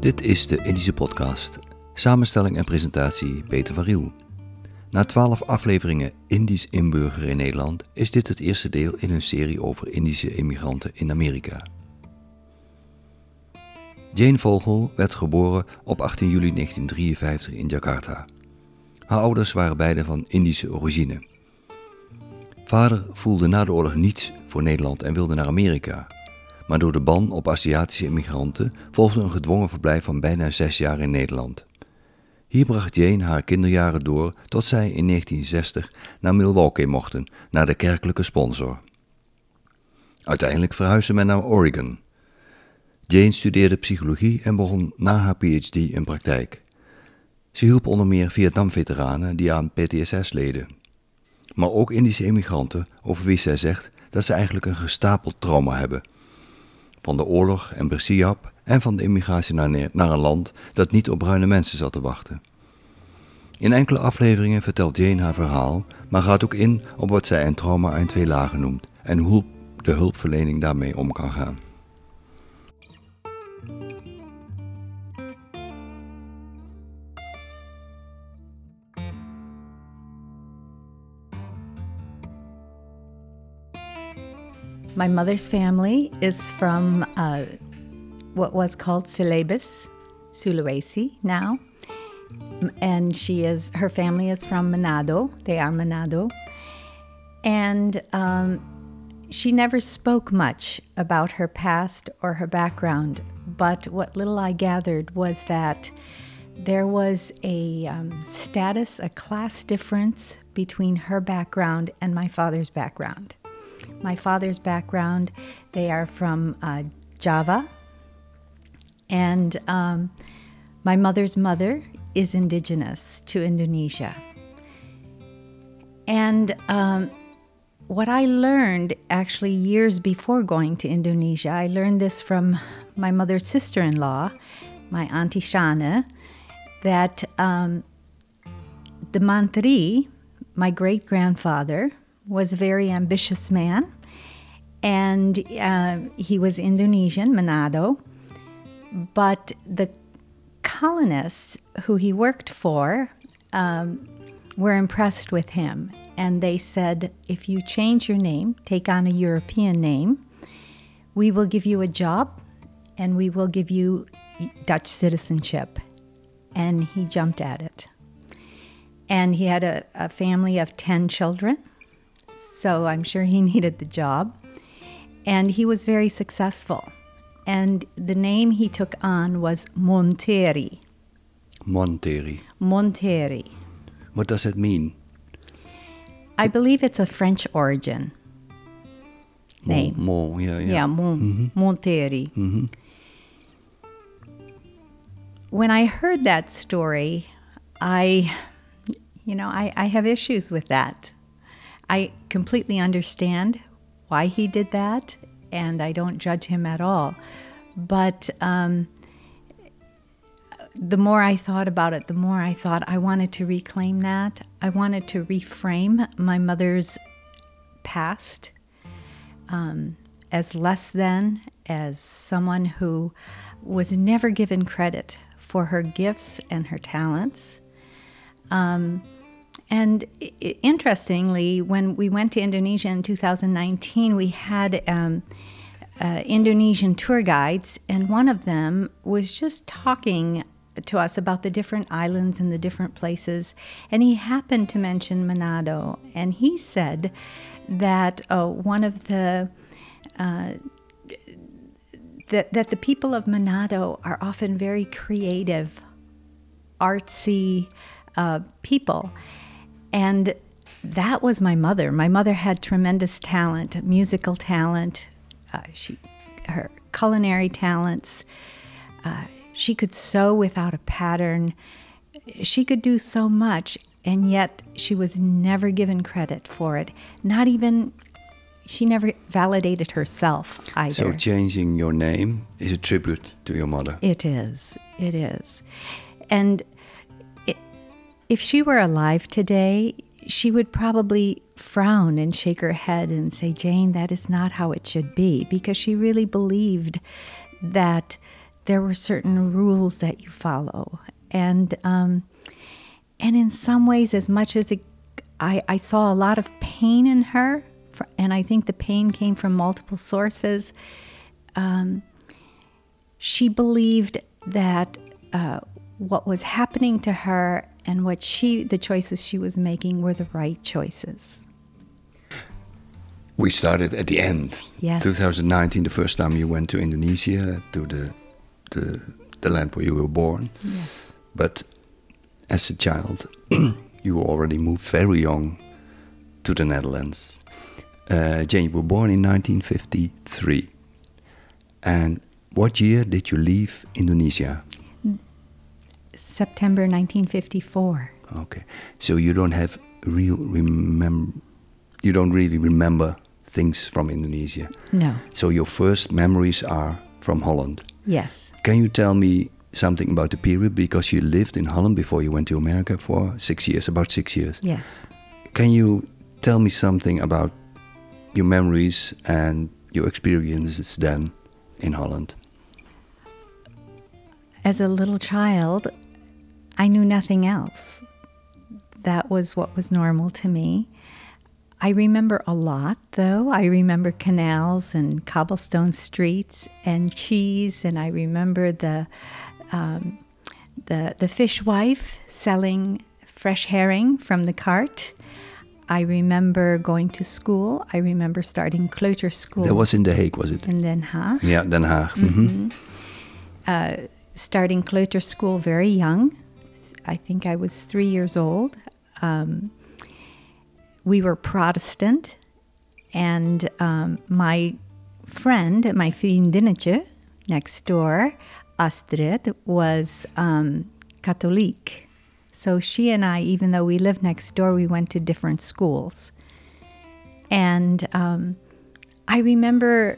Dit is de Indische Podcast. Samenstelling en presentatie Peter van Riel. Na twaalf afleveringen Indisch inburgeren in Nederland is dit het eerste deel in een serie over Indische immigranten in Amerika. Jane Vogel werd geboren op 18 juli 1953 in Jakarta. Haar ouders waren beide van Indische origine. Vader voelde na de oorlog niets voor Nederland en wilde naar Amerika. Maar door de ban op Aziatische immigranten volgde een gedwongen verblijf van bijna zes jaar in Nederland. Hier bracht Jane haar kinderjaren door tot zij in 1960 naar Milwaukee mochten, naar de kerkelijke sponsor. Uiteindelijk verhuisde men naar Oregon. Jane studeerde psychologie en begon na haar PhD in praktijk. Ze hielp onder meer Vietnam-veteranen die aan PTSS leden. Maar ook Indische immigranten over wie zij zegt dat ze eigenlijk een gestapeld trauma hebben. Van de oorlog en Bersiap en van de immigratie naar, naar een land dat niet op bruine mensen zat te wachten. In enkele afleveringen vertelt Jane haar verhaal, maar gaat ook in op wat zij een trauma in twee lagen noemt en hoe de hulpverlening daarmee om kan gaan. My mother's family is from uh, what was called Celebes, Sulawesi now. And she is, her family is from Manado. They are Manado. And um, she never spoke much about her past or her background. But what little I gathered was that there was a um, status, a class difference between her background and my father's background. My father's background, they are from uh, Java, and um, my mother's mother is indigenous to Indonesia. And um, what I learned actually years before going to Indonesia, I learned this from my mother's sister in law, my Auntie Shana, that um, the Mantiri, my great grandfather, was a very ambitious man. And uh, he was Indonesian, Manado. But the colonists who he worked for um, were impressed with him. And they said, if you change your name, take on a European name, we will give you a job and we will give you Dutch citizenship. And he jumped at it. And he had a, a family of 10 children. So I'm sure he needed the job. And he was very successful. And the name he took on was Monteri. Monteri. Monteri. What does it mean? I believe it's a French origin name. Mo, yeah, yeah. Yeah, Mon- Monteri. hmm When I heard that story, I, you know, I, I have issues with that. I completely understand why he did that, and I don't judge him at all. But um, the more I thought about it, the more I thought I wanted to reclaim that. I wanted to reframe my mother's past um, as less than, as someone who was never given credit for her gifts and her talents. Um, and interestingly, when we went to Indonesia in 2019, we had um, uh, Indonesian tour guides, and one of them was just talking to us about the different islands and the different places. And he happened to mention Manado, and he said that uh, one of the uh, that, that the people of Manado are often very creative, artsy uh, people. And that was my mother. My mother had tremendous talent, musical talent, uh, she, her culinary talents. Uh, she could sew without a pattern. She could do so much, and yet she was never given credit for it. Not even, she never validated herself either. So changing your name is a tribute to your mother. It is. It is. And if she were alive today, she would probably frown and shake her head and say, Jane, that is not how it should be, because she really believed that there were certain rules that you follow, and um, and in some ways, as much as it, I, I saw a lot of pain in her, for, and I think the pain came from multiple sources. Um, she believed that uh, what was happening to her and what she, the choices she was making, were the right choices. We started at the end. Yes. 2019, the first time you went to Indonesia, to the the, the land where you were born. Yes. But as a child, you already moved very young to the Netherlands. Uh, Jane, you were born in 1953. And what year did you leave Indonesia? September 1954. Okay, so you don't have real remember. You don't really remember things from Indonesia. No. So your first memories are from Holland. Yes. Can you tell me something about the period because you lived in Holland before you went to America for six years, about six years? Yes. Can you tell me something about your memories and your experiences then in Holland? As a little child, I knew nothing else. That was what was normal to me. I remember a lot, though. I remember canals and cobblestone streets and cheese, and I remember the um, the the fishwife selling fresh herring from the cart. I remember going to school. I remember starting Kleuter school. That was in The Hague, was it? in Den Haag. Yeah, Den Haag. mhm. starting Kleuter school very young. I think I was three years old. Um, we were Protestant, and um, my friend, my vriendinnetje next door, Astrid, was um, Catholic. So she and I, even though we lived next door, we went to different schools. And um, I remember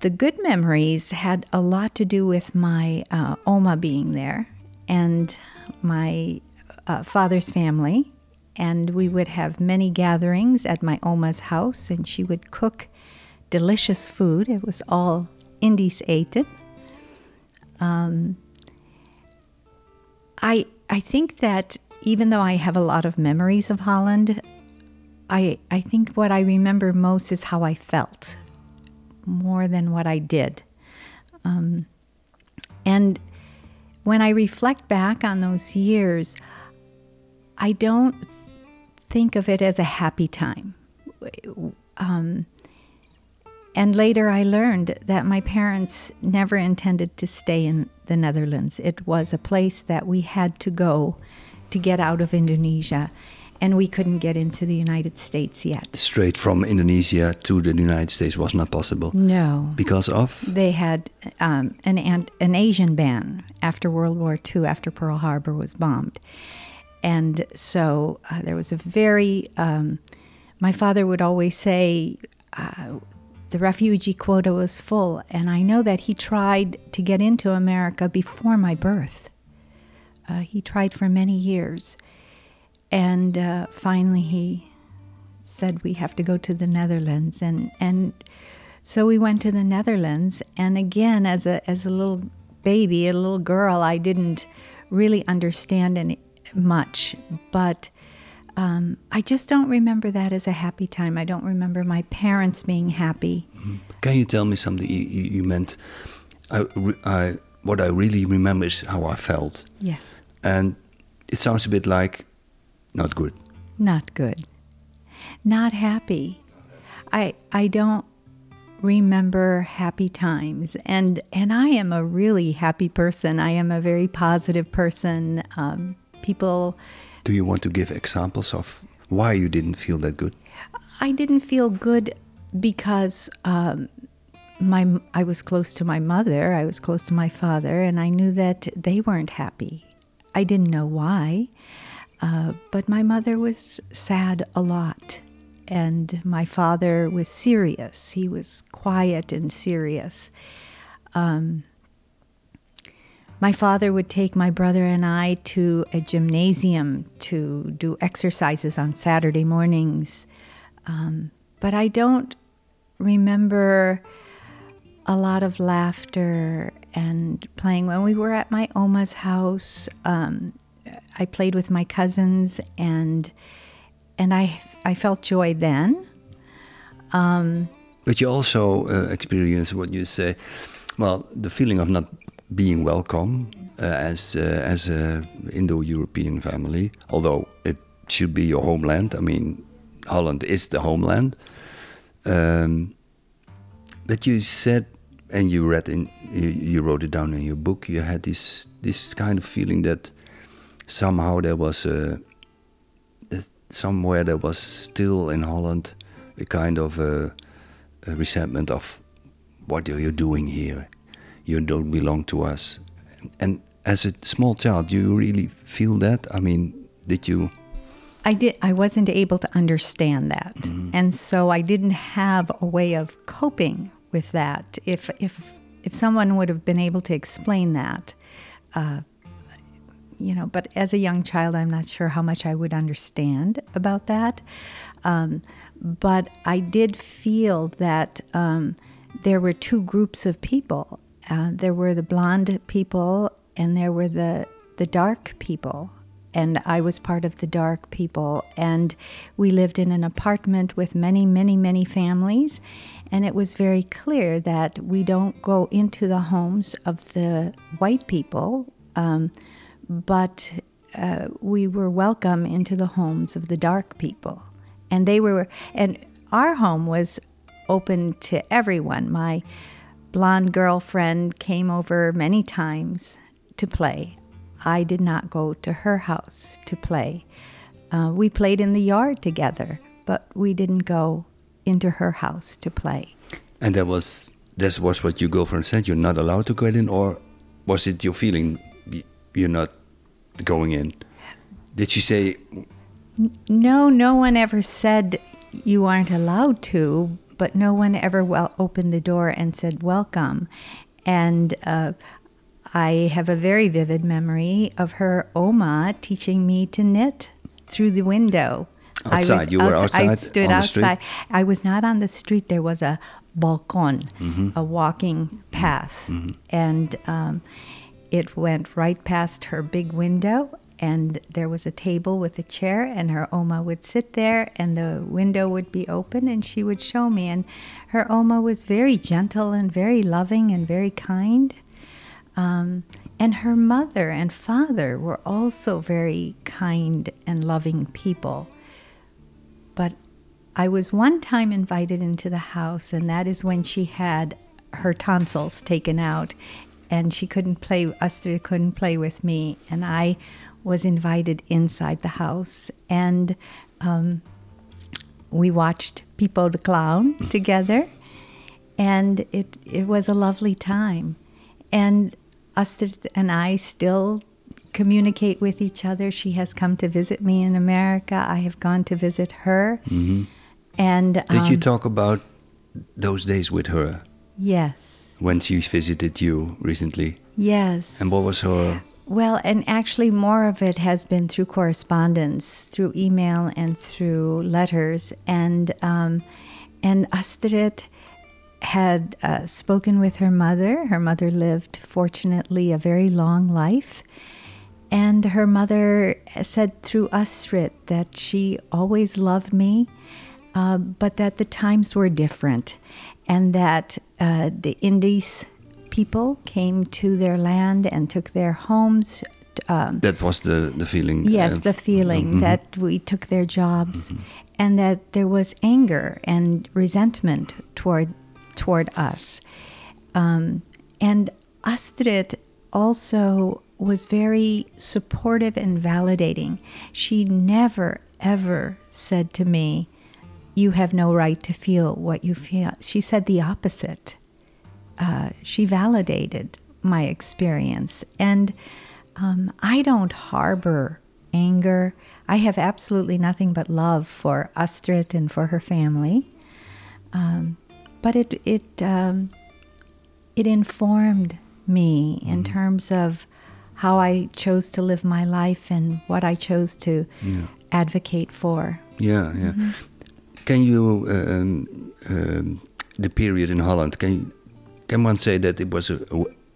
the good memories had a lot to do with my uh, Oma being there and my uh, father's family. And we would have many gatherings at my Oma's house, and she would cook delicious food. It was all Indies eten. Um, I I think that even though I have a lot of memories of Holland, I I think what I remember most is how I felt more than what I did. Um, and when I reflect back on those years, I don't think of it as a happy time. Um, and later I learned that my parents never intended to stay in the Netherlands. It was a place that we had to go to get out of Indonesia, and we couldn't get into the United States yet. Straight from Indonesia to the United States was not possible No. because of They had um, an, an an Asian ban after World War II, after Pearl Harbor was bombed, and so uh, there was a very. Um, my father would always say uh, the refugee quota was full, and I know that he tried to get into America before my birth. Uh, he tried for many years, and uh, finally he said we have to go to the Netherlands, and and so we went to the Netherlands, and again, as a as a little baby, a little girl, I didn't really understand any much, but um, I just don't remember that as a happy time. I don't remember my parents being happy. Can you tell me something you, you, you meant? I, I, what I really remember is how I felt. Yes, And it sounds a bit like not good. not good, not happy. I I don't remember happy times, and and I am a really happy person. I am a very positive person. Um, people. Do you want to give examples of why you didn't feel that good? I didn't feel good because um, my I was close to my mother, I was close to my father, and I knew that they weren't happy. I didn't know why, uh, but my mother was sad a lot, and my father was serious. He was quiet and serious. Um, my father would take my brother and I to a gymnasium to do exercises on Saturday mornings. Um, but I don't remember a lot of laughter and playing when we were at my Oma's house. Um, I played with my cousins and and I I felt joy then. Um, but you also uh, experience what you say, well, the feeling of not being welcome uh, as uh, as a Indo-European family, although it should be your homeland. I mean, Holland is the homeland. Um, but you said, and you read in, you, you, wrote it down in your book. You had this this kind of feeling that somehow there was a, somewhere there was still in Holland a kind of a, a resentment of what are you doing here? You don't belong to us. And as a small child, do you really feel that? I mean, did you? I did. I wasn't able to understand that, mm-hmm. and so I didn't have a way of coping with that. If if if someone would have been able to explain that, uh, you know. But as a young child, I'm not sure how much I would understand about that. Um, but I did feel that um, there were two groups of people. Uh, there were the blonde people, and there were the the dark people and I was part of the dark people. And we lived in an apartment with many, many, many families. And it was very clear that we don't go into the homes of the white people, um, but uh, we were welcome into the homes of the dark people. And they were, and our home was open to everyone. My blonde girlfriend came over many times to play. I did not go to her house to play. Uh, we played in the yard together, but we didn't go into her house to play. And that was that was what your girlfriend said. You're not allowed to go in, or was it your feeling you're not going in? Did she say? No, no one ever said you aren't allowed to, but no one ever well opened the door and said welcome. And uh, I have a very vivid memory of her Oma teaching me to knit through the window. Outside, would, you were outside. I stood outside. I was not on the street. There was a balcon, mm-hmm. a walking path, mm-hmm. and um, it went right past her big window. And there was a table with a chair, and her Oma would sit there, and the window would be open, and she would show me. And her Oma was very gentle and very loving and very kind. Um, and her mother and father were also very kind and loving people. But I was one time invited into the house, and that is when she had her tonsils taken out, and she couldn't play, Astrid couldn't play with me, and I was invited inside the house, and um, we watched Pipo the Clown together, and it, it was a lovely time. And Astrid and I still communicate with each other. She has come to visit me in America. I have gone to visit her. Mm-hmm. And did um, you talk about those days with her? Yes. When she visited you recently. Yes. And what was her? Well, and actually, more of it has been through correspondence, through email and through letters, and um, and Astrid had uh, spoken with her mother. Her mother lived, fortunately, a very long life. And her mother said through Astrid that she always loved me, uh, but that the times were different, and that uh, the Indies people came to their land and took their homes. Um, that was the, the feeling. Yes, the feeling mm-hmm. that we took their jobs, mm-hmm. and that there was anger and resentment toward toward us. Um, and Astrid also was very supportive and validating. She never, ever said to me, You have no right to feel what you feel. She said the opposite. Uh, she validated my experience. And um, I don't harbor anger. I have absolutely nothing but love for Astrid and for her family. Um, but it it um, it informed me mm-hmm. in terms of how I chose to live my life and what I chose to yeah. advocate for. Yeah, yeah. Mm-hmm. Can you um, um, the period in Holland? Can can one say that it was a,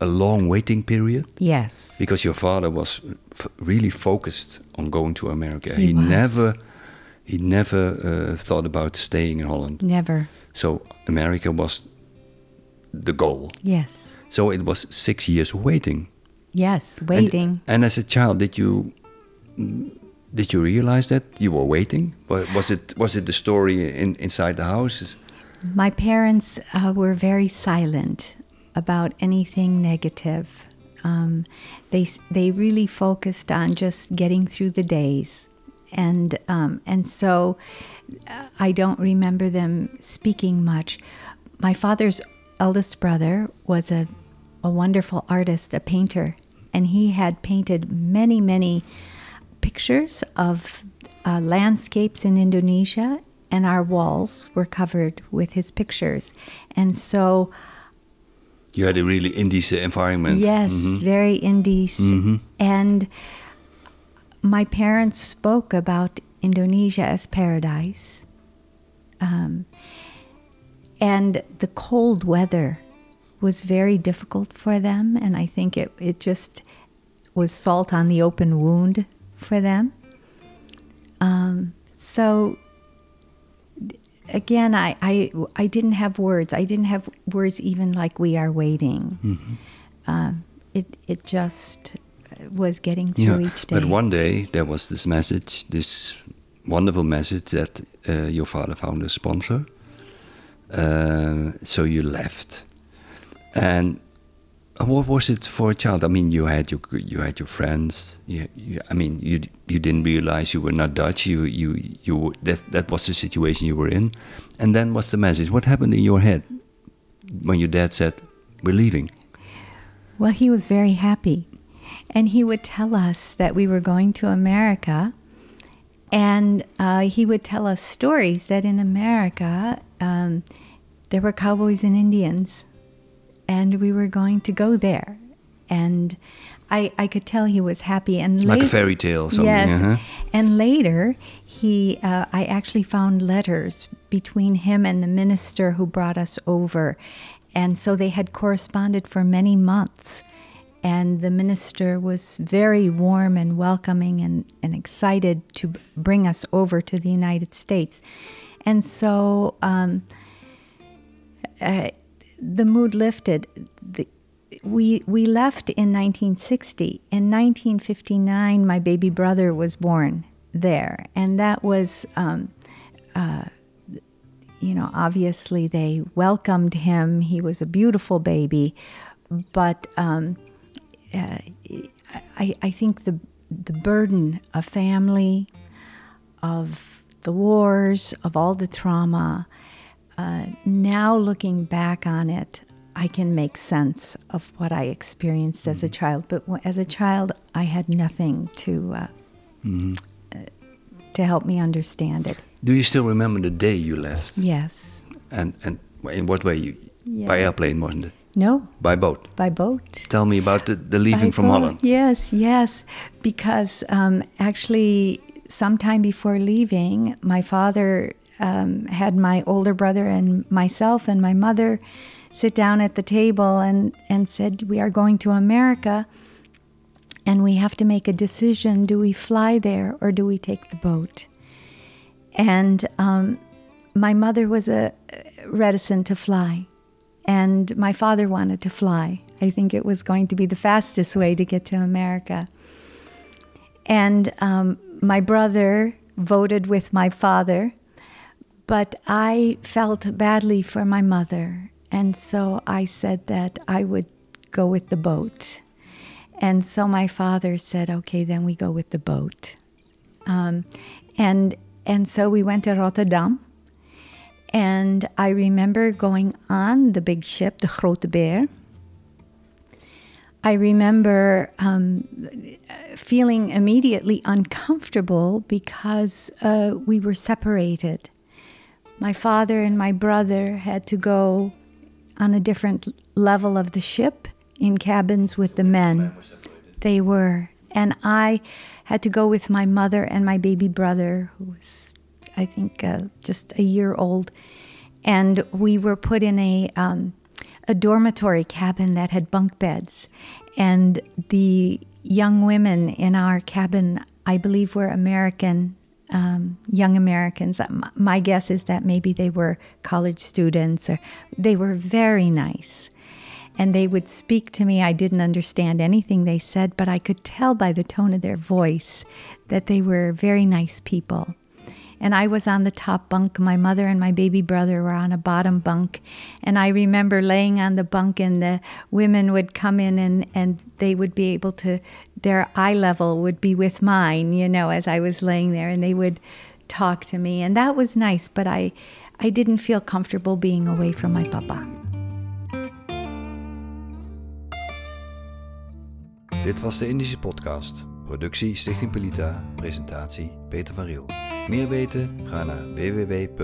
a long waiting period Yes. because your father was f- really focused on going to America. He was. never, he never uh, thought about staying in Holland. Never. So America was the goal. Yes. So it was six years waiting. Yes. And- Waiting. And, as a child, did you did you realize that you were waiting? Was it was it the story in, inside the house? My parents uh, were very silent about anything negative. Um, they they really focused on just getting through the days, and um, and so uh, I don't remember them speaking much. My father's eldest brother was a a wonderful artist, a painter, and he had painted many many pictures of uh, landscapes in Indonesia, and our walls were covered with his pictures. And so, You had a really indie environment. yes, Mhm. very Indies. Mhm. And my parents spoke about Indonesia as paradise. Um, and the cold weather was very difficult for them, and I think it, it just was salt on the open wound for them. Um, so again, I, I I didn't have words. I didn't have words even like we are waiting. Mm-hmm. Um, it it just was getting through Yeah, each day. but one day there was this message, this wonderful message that uh, your father found a sponsor. Uh, so you left, and what was it for a child? I mean, you had your you had your friends. You, you, I mean, you you didn't realize you were not Dutch. You you you that that was the situation you were in, and then what's the message? What happened in your head when your dad said, "We're leaving"? Well, he was very happy. And he would tell us that we were going to America. And uh, he would tell us stories that in America um, there were cowboys and Indians. And we were going to go there. And I, I could tell he was happy. And Like a fairy tale or something. Yes. uh-huh. And later, he, uh, I actually found letters between him and the minister who brought us over. And so they had corresponded for many months. And the minister was very warm and welcoming and, and excited to bring us over to the United States. And so um, uh, the mood lifted. The, we we left in 1960. In 1959, my baby brother was born there, and that was, um, uh, you know, obviously they welcomed him. He was a beautiful baby, but um, uh, I, I think the the burden of family, of the wars, of all the trauma. Uh, now looking back on it, I can make sense of what I experienced as a child. But w- as a child, I had nothing to uh, uh, to help me understand it. Do you still remember the day you left? Yes. And and in what way? You, By airplane, wasn't it? No. By boat. By boat. Tell me about the, the leaving By from boat. Holland. Yes, yes. Because um, actually, sometime before leaving, my father um, had my older brother and myself and my mother sit down at the table and, and said, We are going to America and we have to make a decision. Do we fly there or do we take the boat? And um, my mother was uh, reticent to fly, and my father wanted to fly. I think it was going to be the fastest way to get to America. And um, my brother voted with my father, but I felt badly for my mother. And so I said that I would go with the boat. And so my father said, okay, then we go with the boat. Um, and, and so we went to Rotterdam. And I remember going on the big ship, the Groote Beer. I remember um, feeling immediately uncomfortable because uh, we were separated. My father and my brother had to go on a different level of the ship in cabins with the men. They were. And I had to go with my mother and my baby brother, who was, I think, uh, just a year old. And we were put in a, um, a dormitory cabin that had bunk beds. And the young women in our cabin, I believe, were American, um, young Americans. My guess is that maybe they were college students or they were very nice. And they would speak to me. I didn't understand anything they said, but I could tell by the tone of their voice that they were very nice people and I was on the top bunk. My mother and my baby brother were on a bottom bunk. And I remember laying on the bunk, and the women would come in and, and they would be able to, their eye level would be with mine, you know, as I was laying there and they would talk to me and that was nice, but I I didn't feel comfortable being away from my papa. Dit was de Indische podcast. Productie Stichting Pelita, presentatie Peter van Riel. Meer weten? Ga naar www.pelita.nl